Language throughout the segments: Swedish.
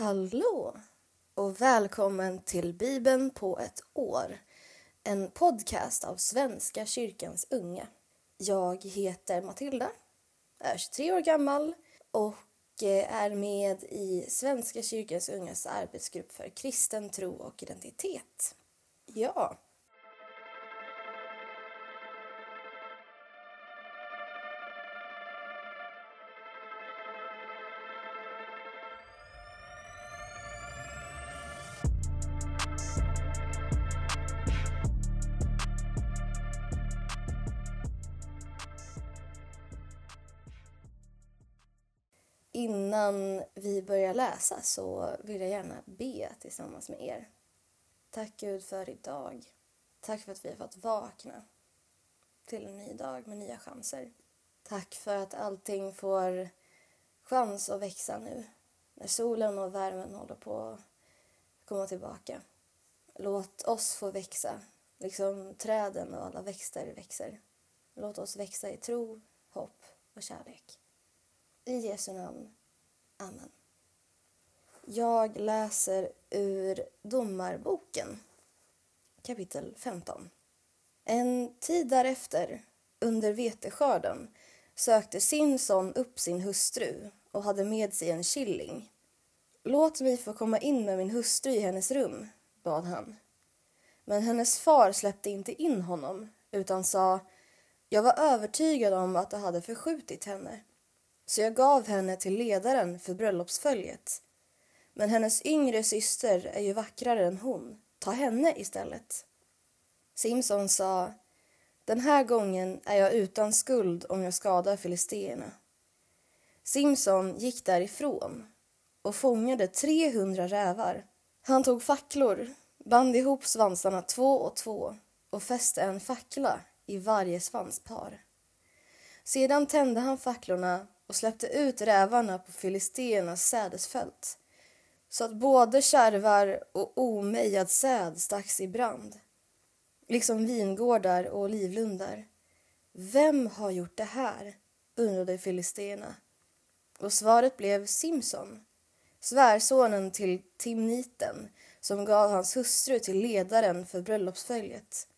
Hallå och välkommen till Bibeln på ett år. En podcast av Svenska kyrkans unga. Jag heter Matilda, är 23 år gammal och eh, är med i Svenska kyrkans ungas arbetsgrupp för kristen tro och identitet. Ja, Innan vi börjar läsa så vill jag gärna be tillsammans med er. Tack Gud för idag. Tack för att vi har fått vakna till en ny dag med nya chanser. Tack för att allting får chans att växa nu när solen och värmen håller på att komma tillbaka. Låt oss få växa, liksom träden och alla växter växer. Låt oss växa i tro, hopp och kärlek. I Jesu namn. Amen. Jag läser ur Domarboken, kapitel 15. En tid därefter, under veteskörden, sökte Simson upp sin hustru och hade med sig en killing. Låt mig få komma in med min hustru i hennes rum, bad han. Men hennes far släppte inte in honom utan sa jag var övertygad om att du hade förskjutit henne så jag gav henne till ledaren för bröllopsföljet. Men hennes yngre syster är ju vackrare än hon. Ta henne istället. Simson sa, den här gången är jag utan skuld om jag skadar filisteerna. Simson gick därifrån och fångade 300 rävar. Han tog facklor, band ihop svansarna två och två och fäste en fackla i varje svanspar. Sedan tände han facklorna och släppte ut rävarna på filisternas sädesfält så att både kärvar och omejad säd stacks i brand liksom vingårdar och olivlundar. Vem har gjort det här? undrade filisterna. Och svaret blev Simson, svärsonen till Timniten som gav hans hustru till ledaren för bröllopsföljet.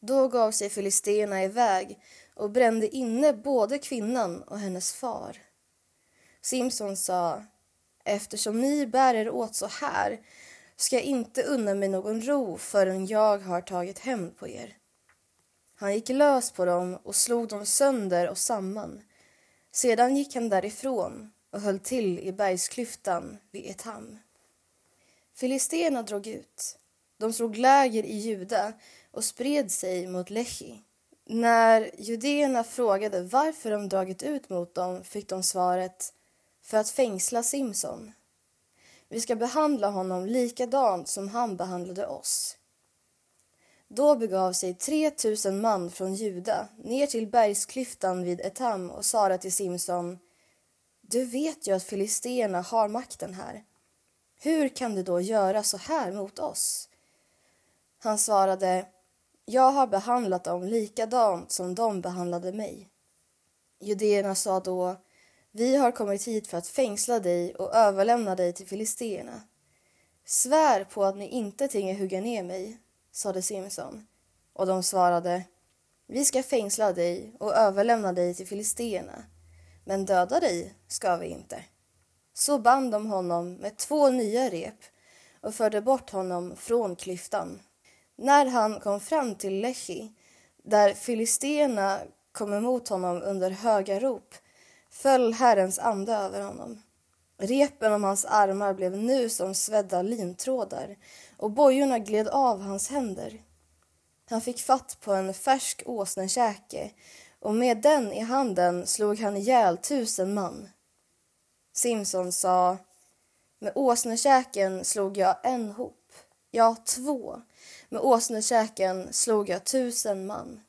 Då gav sig filisterna iväg och brände inne både kvinnan och hennes far. Simson sa, eftersom ni bär er åt så här ska jag inte unna mig någon ro förrän jag har tagit hämnd på er. Han gick lös på dem och slog dem sönder och samman. Sedan gick han därifrån och höll till i bergsklyftan vid Etam. Filisterna drog ut. De slog läger i Juda och spred sig mot Lehi. När judéerna frågade varför de dragit ut mot dem fick de svaret för att fängsla Simson. Vi ska behandla honom likadant som han behandlade oss. Då begav sig 3000 man från Juda ner till bergsklyftan vid Etam och sade till Simson Du vet ju att filisterna har makten här. Hur kan du då göra så här mot oss? Han svarade jag har behandlat dem likadant som de behandlade mig. Judéerna sa då, vi har kommit hit för att fängsla dig och överlämna dig till filisteerna. Svär på att ni inte tänker hugga ner mig, sade Simson. Och de svarade, vi ska fängsla dig och överlämna dig till filisteerna, men döda dig ska vi inte. Så band de honom med två nya rep och förde bort honom från klyftan. När han kom fram till Lehi, där filisterna kom emot honom under höga rop, föll Herrens ande över honom. Repen om hans armar blev nu som svedda lintrådar och bojorna gled av hans händer. Han fick fatt på en färsk åsnekäke och med den i handen slog han ihjäl tusen man. Simson sa, med åsnekäken slog jag en hop, ja två, med åsnekäken slog jag tusen man.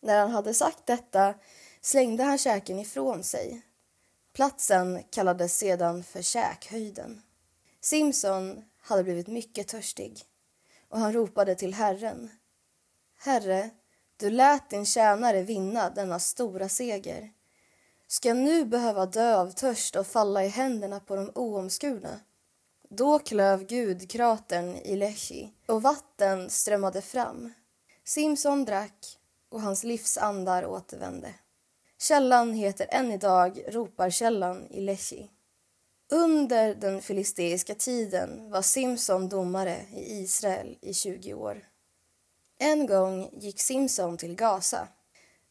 När han hade sagt detta slängde han käken ifrån sig. Platsen kallades sedan för käkhöjden. Simson hade blivit mycket törstig och han ropade till Herren. Herre, du lät din tjänare vinna denna stora seger. Ska jag nu behöva dö av törst och falla i händerna på de oomskurna? Då klöv Gud kratern i Leshi och vatten strömmade fram. Simson drack och hans livsandar återvände. Källan heter än idag Roparkällan i Leshi. Under den filisteiska tiden var Simson domare i Israel i 20 år. En gång gick Simson till Gaza.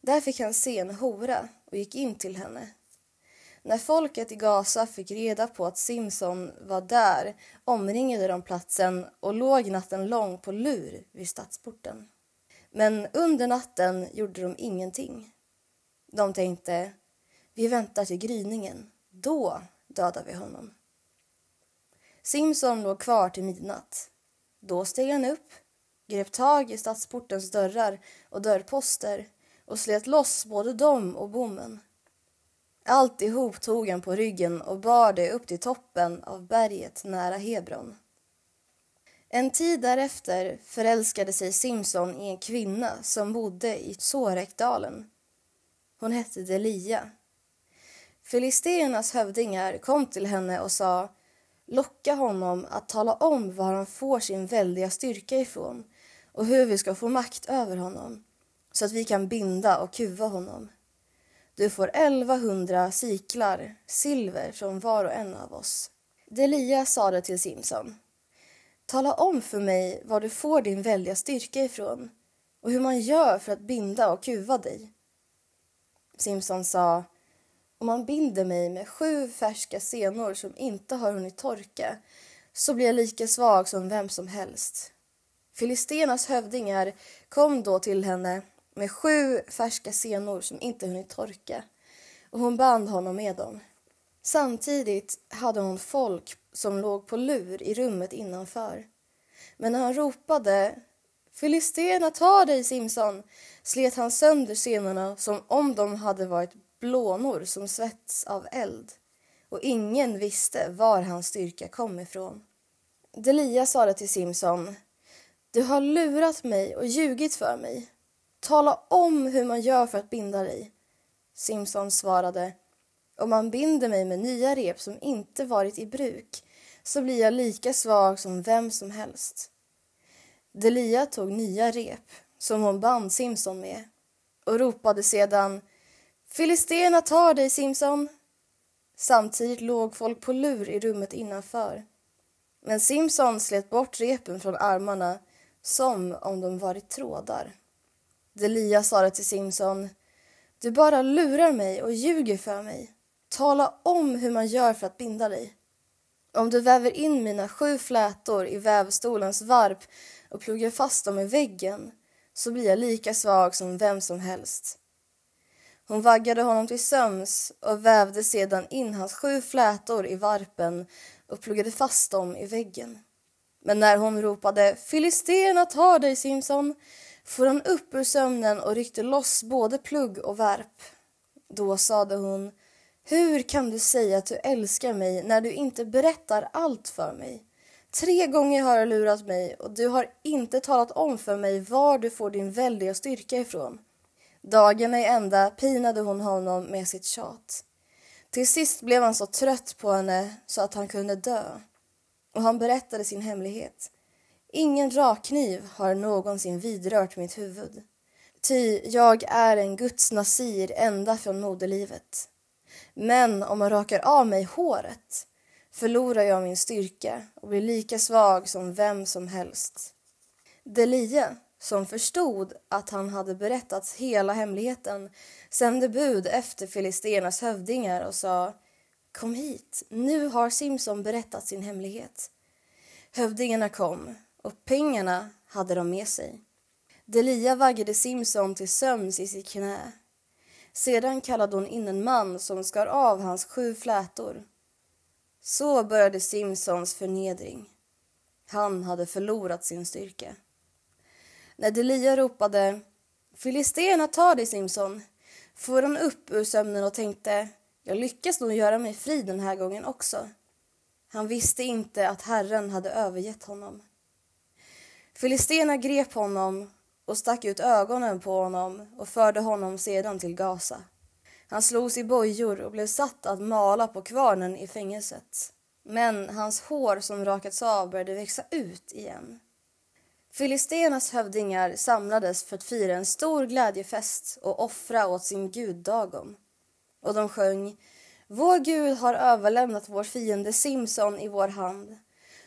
Där fick han se en hora och gick in till henne. När folket i Gaza fick reda på att Simson var där omringade de platsen och låg natten lång på lur vid stadsporten. Men under natten gjorde de ingenting. De tänkte, vi väntar till gryningen. Då dödar vi honom. Simson låg kvar till midnatt. Då steg han upp, grep tag i stadsportens dörrar och dörrposter och slet loss både dem och bommen. Alltihop tog han på ryggen och bar det upp till toppen av berget nära Hebron. En tid därefter förälskade sig Simson i en kvinna som bodde i Sorekdalen. Hon hette Delia. Filisteernas hövdingar kom till henne och sa locka honom att tala om var han får sin väldiga styrka ifrån och hur vi ska få makt över honom så att vi kan binda och kuva honom. Du får 1100 siklar silver från var och en av oss. Delia sade till Simson. Tala om för mig var du får din väldiga styrka ifrån och hur man gör för att binda och kuva dig. Simson sa. Om man binder mig med sju färska senor som inte har hunnit torka så blir jag lika svag som vem som helst. Filistenas hövdingar kom då till henne med sju färska senor som inte hunnit torka och hon band honom med dem. Samtidigt hade hon folk som låg på lur i rummet innanför. Men när han ropade Filisterna, tar dig Simson! slet han sönder senorna som om de hade varit blånor som svetts av eld och ingen visste var hans styrka kom ifrån. Delia sade till Simson Du har lurat mig och ljugit för mig. Tala om hur man gör för att binda dig. Simson svarade om man binder mig med nya rep som inte varit i bruk så blir jag lika svag som vem som helst. Delia tog nya rep som hon band Simson med och ropade sedan Filistena tar dig Simson! Samtidigt låg folk på lur i rummet innanför. Men Simson slet bort repen från armarna som om de varit trådar. Delia sa till Simson Du bara lurar mig och ljuger för mig. Tala om hur man gör för att binda dig. Om du väver in mina sju flätor i vävstolens varp och pluggar fast dem i väggen så blir jag lika svag som vem som helst. Hon vaggade honom till sömns och vävde sedan in hans sju flätor i varpen och pluggade fast dem i väggen. Men när hon ropade Filisterna tar dig Simson for han upp ur sömnen och ryckte loss både plugg och värp. Då sade hon Hur kan du säga att du älskar mig när du inte berättar allt för mig? Tre gånger har du lurat mig och du har inte talat om för mig var du får din väldiga styrka ifrån. Dagen i ända pinade hon honom med sitt tjat. Till sist blev han så trött på henne så att han kunde dö. Och han berättade sin hemlighet. Ingen rakkniv har någonsin vidrört mitt huvud. Ty jag är en Guds nasir ända från moderlivet. Men om man rakar av mig håret förlorar jag min styrka och blir lika svag som vem som helst. Delia, som förstod att han hade berättat hela hemligheten, sände bud efter filisternas hövdingar och sa Kom hit, nu har Simson berättat sin hemlighet. Hövdingarna kom och pengarna hade de med sig. Delia vaggade Simson till sömns i sitt knä. Sedan kallade hon in en man som skar av hans sju flätor så började Simsons förnedring. Han hade förlorat sin styrka. När Delia ropade Filisterna tar dig Simson!” for han upp ur sömnen och tänkte jag lyckas nog göra mig fri den här gången också. Han visste inte att Herren hade övergett honom. Filisterna grep honom och stack ut ögonen på honom och förde honom sedan till Gaza. Han slogs i bojor och blev satt att mala på kvarnen i fängelset. Men hans hår som rakats av började växa ut igen. Filistenas hövdingar samlades för att fira en stor glädjefest och offra åt sin gud Dagon. Och de sjöng Vår Gud har överlämnat vår fiende Simson i vår hand.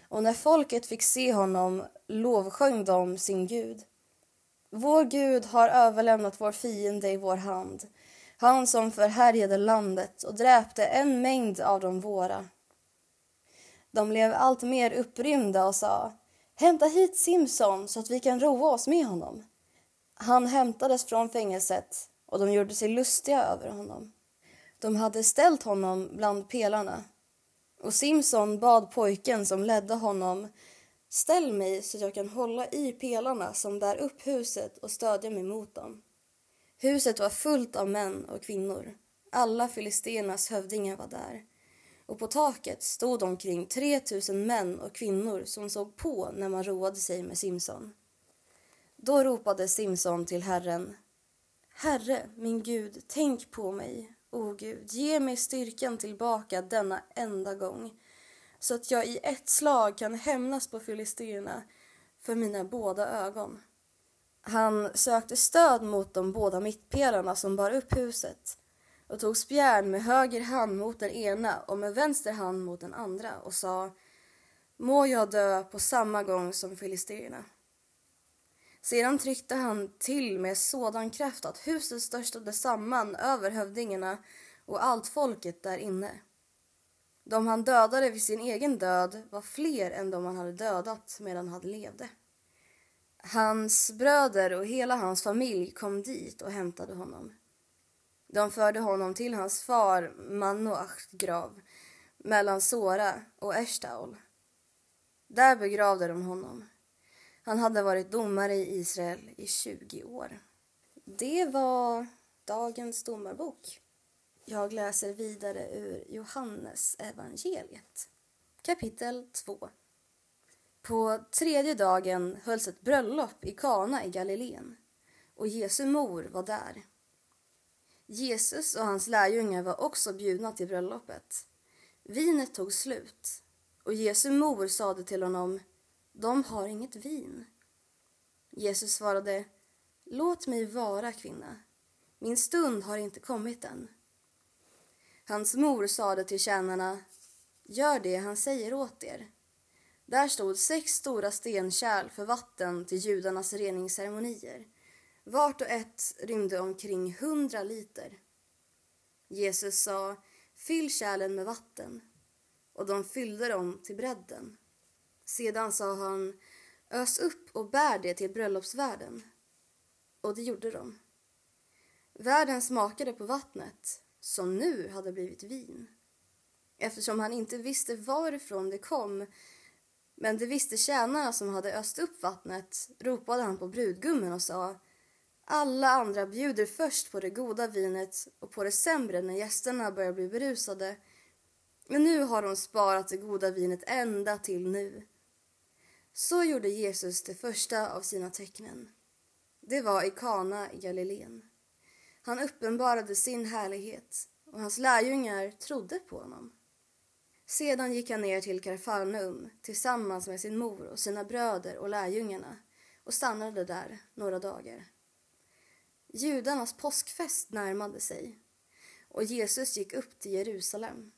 Och när folket fick se honom lovsjöng de sin Gud. Vår Gud har överlämnat vår fiende i vår hand, han som förhärjade landet och dräpte en mängd av de våra. De blev allt mer upprymda och sa Hämta hit Simson så att vi kan roa oss med honom. Han hämtades från fängelset och de gjorde sig lustiga över honom. De hade ställt honom bland pelarna och Simson bad pojken som ledde honom Ställ mig så att jag kan hålla i pelarna som bär upp huset och stödja mig mot dem. Huset var fullt av män och kvinnor. Alla filisternas hövdingar var där. Och på taket stod omkring 3000 män och kvinnor som såg på när man roade sig med Simson. Då ropade Simson till Herren. Herre, min Gud, tänk på mig. O Gud, ge mig styrkan tillbaka denna enda gång så att jag i ett slag kan hämnas på filisterna för mina båda ögon. Han sökte stöd mot de båda mittpelarna som bar upp huset och tog spjärn med höger hand mot den ena och med vänster hand mot den andra och sa Må jag dö på samma gång som filisterna. Sedan tryckte han till med sådan kraft att huset störtade samman över hövdingarna och allt folket där inne. De han dödade vid sin egen död var fler än de han hade dödat medan han levde. Hans bröder och hela hans familj kom dit och hämtade honom. De förde honom till hans far Manoachs grav mellan Sora och Eshtaol. Där begravde de honom. Han hade varit domare i Israel i 20 år. Det var dagens domarbok. Jag läser vidare ur Johannes evangeliet. Kapitel 2 På tredje dagen hölls ett bröllop i Kana i Galileen och Jesu mor var där. Jesus och hans lärjungar var också bjudna till bröllopet. Vinet tog slut och Jesu mor sade till honom De har inget vin. Jesus svarade Låt mig vara, kvinna. Min stund har inte kommit än. Hans mor sade till tjänarna Gör det han säger åt er. Där stod sex stora stenkärl för vatten till judarnas reningsceremonier. Vart och ett rymde omkring hundra liter. Jesus sa Fyll kärlen med vatten och de fyllde dem till bredden. Sedan sa han Ös upp och bär det till bröllopsvärden. Och det gjorde de. Värden smakade på vattnet som nu hade blivit vin. Eftersom han inte visste varifrån det kom men det visste tjänarna som hade öst upp vattnet ropade han på brudgummen och sa alla andra bjuder först på det goda vinet och på det sämre när gästerna börjar bli berusade. Men nu har de sparat det goda vinet ända till nu. Så gjorde Jesus det första av sina tecknen. Det var i Kana i Galileen. Han uppenbarade sin härlighet och hans lärjungar trodde på honom. Sedan gick han ner till Karfanum tillsammans med sin mor och sina bröder och lärjungarna och stannade där några dagar. Judarnas påskfest närmade sig och Jesus gick upp till Jerusalem.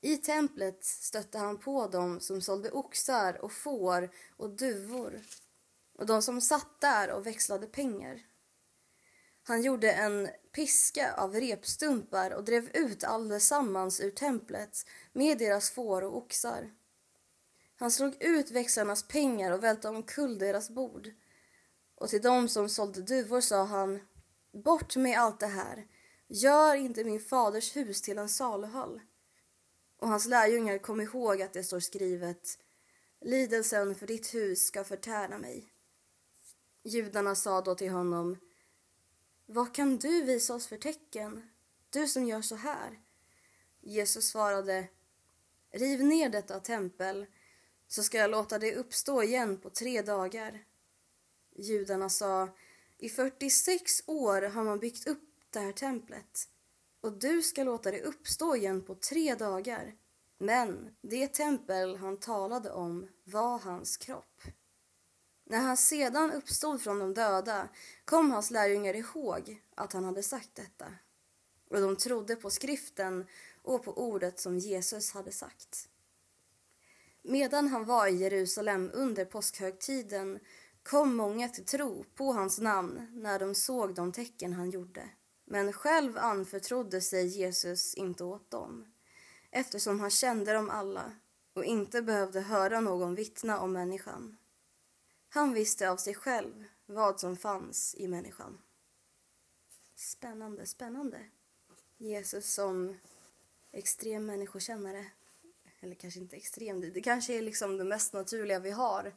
I templet stötte han på dem som sålde oxar och får och duvor och de som satt där och växlade pengar. Han gjorde en piska av repstumpar och drev ut allesammans ur templet med deras får och oxar. Han slog ut växlarnas pengar och välte omkull deras bord. Och till dem som sålde duvor sa han Bort med allt det här. Gör inte min faders hus till en saluhall. Och hans lärjungar kom ihåg att det står skrivet Lidelsen för ditt hus ska förtära mig. Judarna sa då till honom vad kan du visa oss för tecken, du som gör så här? Jesus svarade, riv ner detta tempel så ska jag låta det uppstå igen på tre dagar. Judarna sa, i 46 år har man byggt upp det här templet och du ska låta det uppstå igen på tre dagar. Men det tempel han talade om var hans kropp. När han sedan uppstod från de döda kom hans lärjungar ihåg att han hade sagt detta. Och de trodde på skriften och på ordet som Jesus hade sagt. Medan han var i Jerusalem under påskhögtiden kom många till tro på hans namn när de såg de tecken han gjorde. Men själv anförtrodde sig Jesus inte åt dem eftersom han kände dem alla och inte behövde höra någon vittna om människan. Han visste av sig själv vad som fanns i människan. Spännande, spännande. Jesus som extrem människokännare. Eller kanske inte extrem, det kanske är liksom det mest naturliga vi har.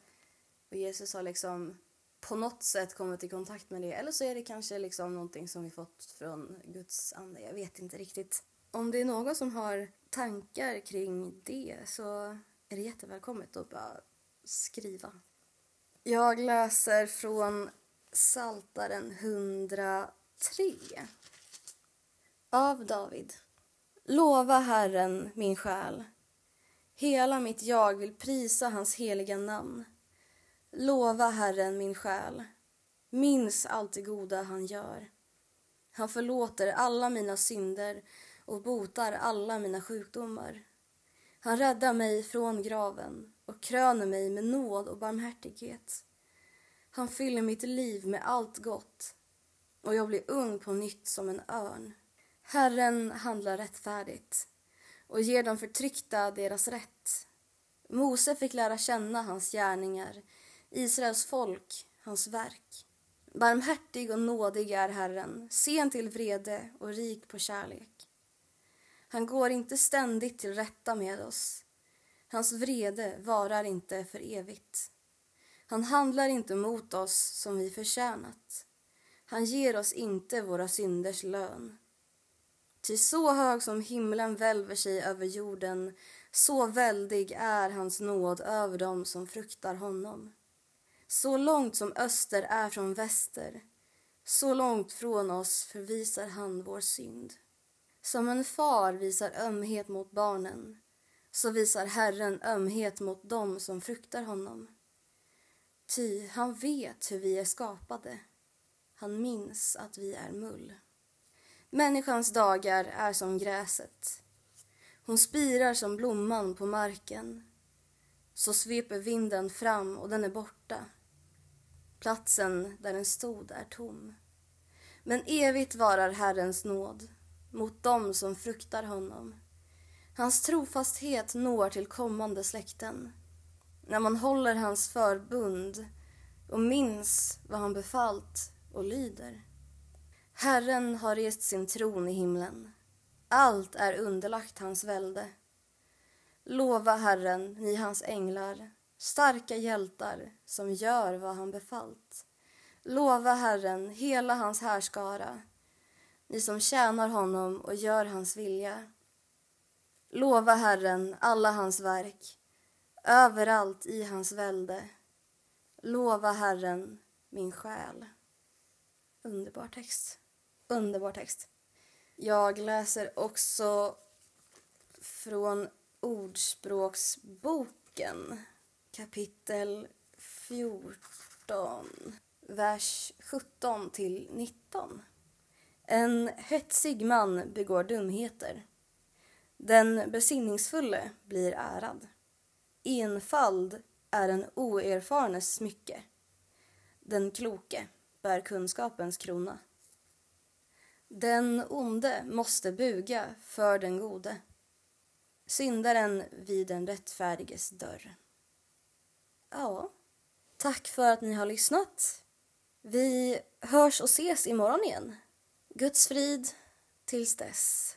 Och Jesus har liksom på något sätt kommit i kontakt med det. Eller så är det kanske liksom någonting som vi fått från Guds ande. Jag vet inte riktigt. Om det är någon som har tankar kring det så är det jättevälkommet att bara skriva. Jag läser från Saltaren 103 av David. Lova Herren, min själ. Hela mitt jag vill prisa hans heliga namn. Lova Herren, min själ. Minns allt det goda han gör. Han förlåter alla mina synder och botar alla mina sjukdomar. Han räddar mig från graven och kröner mig med nåd och barmhärtighet. Han fyller mitt liv med allt gott och jag blir ung på nytt som en örn. Herren handlar rättfärdigt och ger de förtryckta deras rätt. Mose fick lära känna hans gärningar, Israels folk hans verk. Barmhärtig och nådig är Herren, sen till vrede och rik på kärlek. Han går inte ständigt till rätta med oss. Hans vrede varar inte för evigt. Han handlar inte mot oss som vi förtjänat. Han ger oss inte våra synders lön. Ty så hög som himlen välver sig över jorden, så väldig är hans nåd över dem som fruktar honom. Så långt som öster är från väster, så långt från oss förvisar han vår synd. Som en far visar ömhet mot barnen, så visar Herren ömhet mot dem som fruktar honom. Ty han vet hur vi är skapade. Han minns att vi är mull. Människans dagar är som gräset. Hon spirar som blomman på marken. Så sveper vinden fram och den är borta. Platsen där den stod är tom. Men evigt varar Herrens nåd mot dem som fruktar honom. Hans trofasthet når till kommande släkten. När man håller hans förbund och minns vad han befallt och lyder. Herren har rest sin tron i himlen. Allt är underlagt hans välde. Lova Herren, ni hans änglar, starka hjältar som gör vad han befallt. Lova Herren, hela hans härskara, ni som tjänar honom och gör hans vilja. Lova Herren, alla hans verk, överallt i hans välde. Lova Herren, min själ. Underbar text. Underbar text. Jag läser också från Ordspråksboken kapitel 14, vers 17 till 19. En hetsig man begår dumheter. Den besinningsfulle blir ärad. Enfald är en oerfarnes smycke. Den kloke bär kunskapens krona. Den onde måste buga för den gode. Syndaren vid den rättfärdiges dörr. Ja, tack för att ni har lyssnat. Vi hörs och ses imorgon igen. Guds frid tills dess.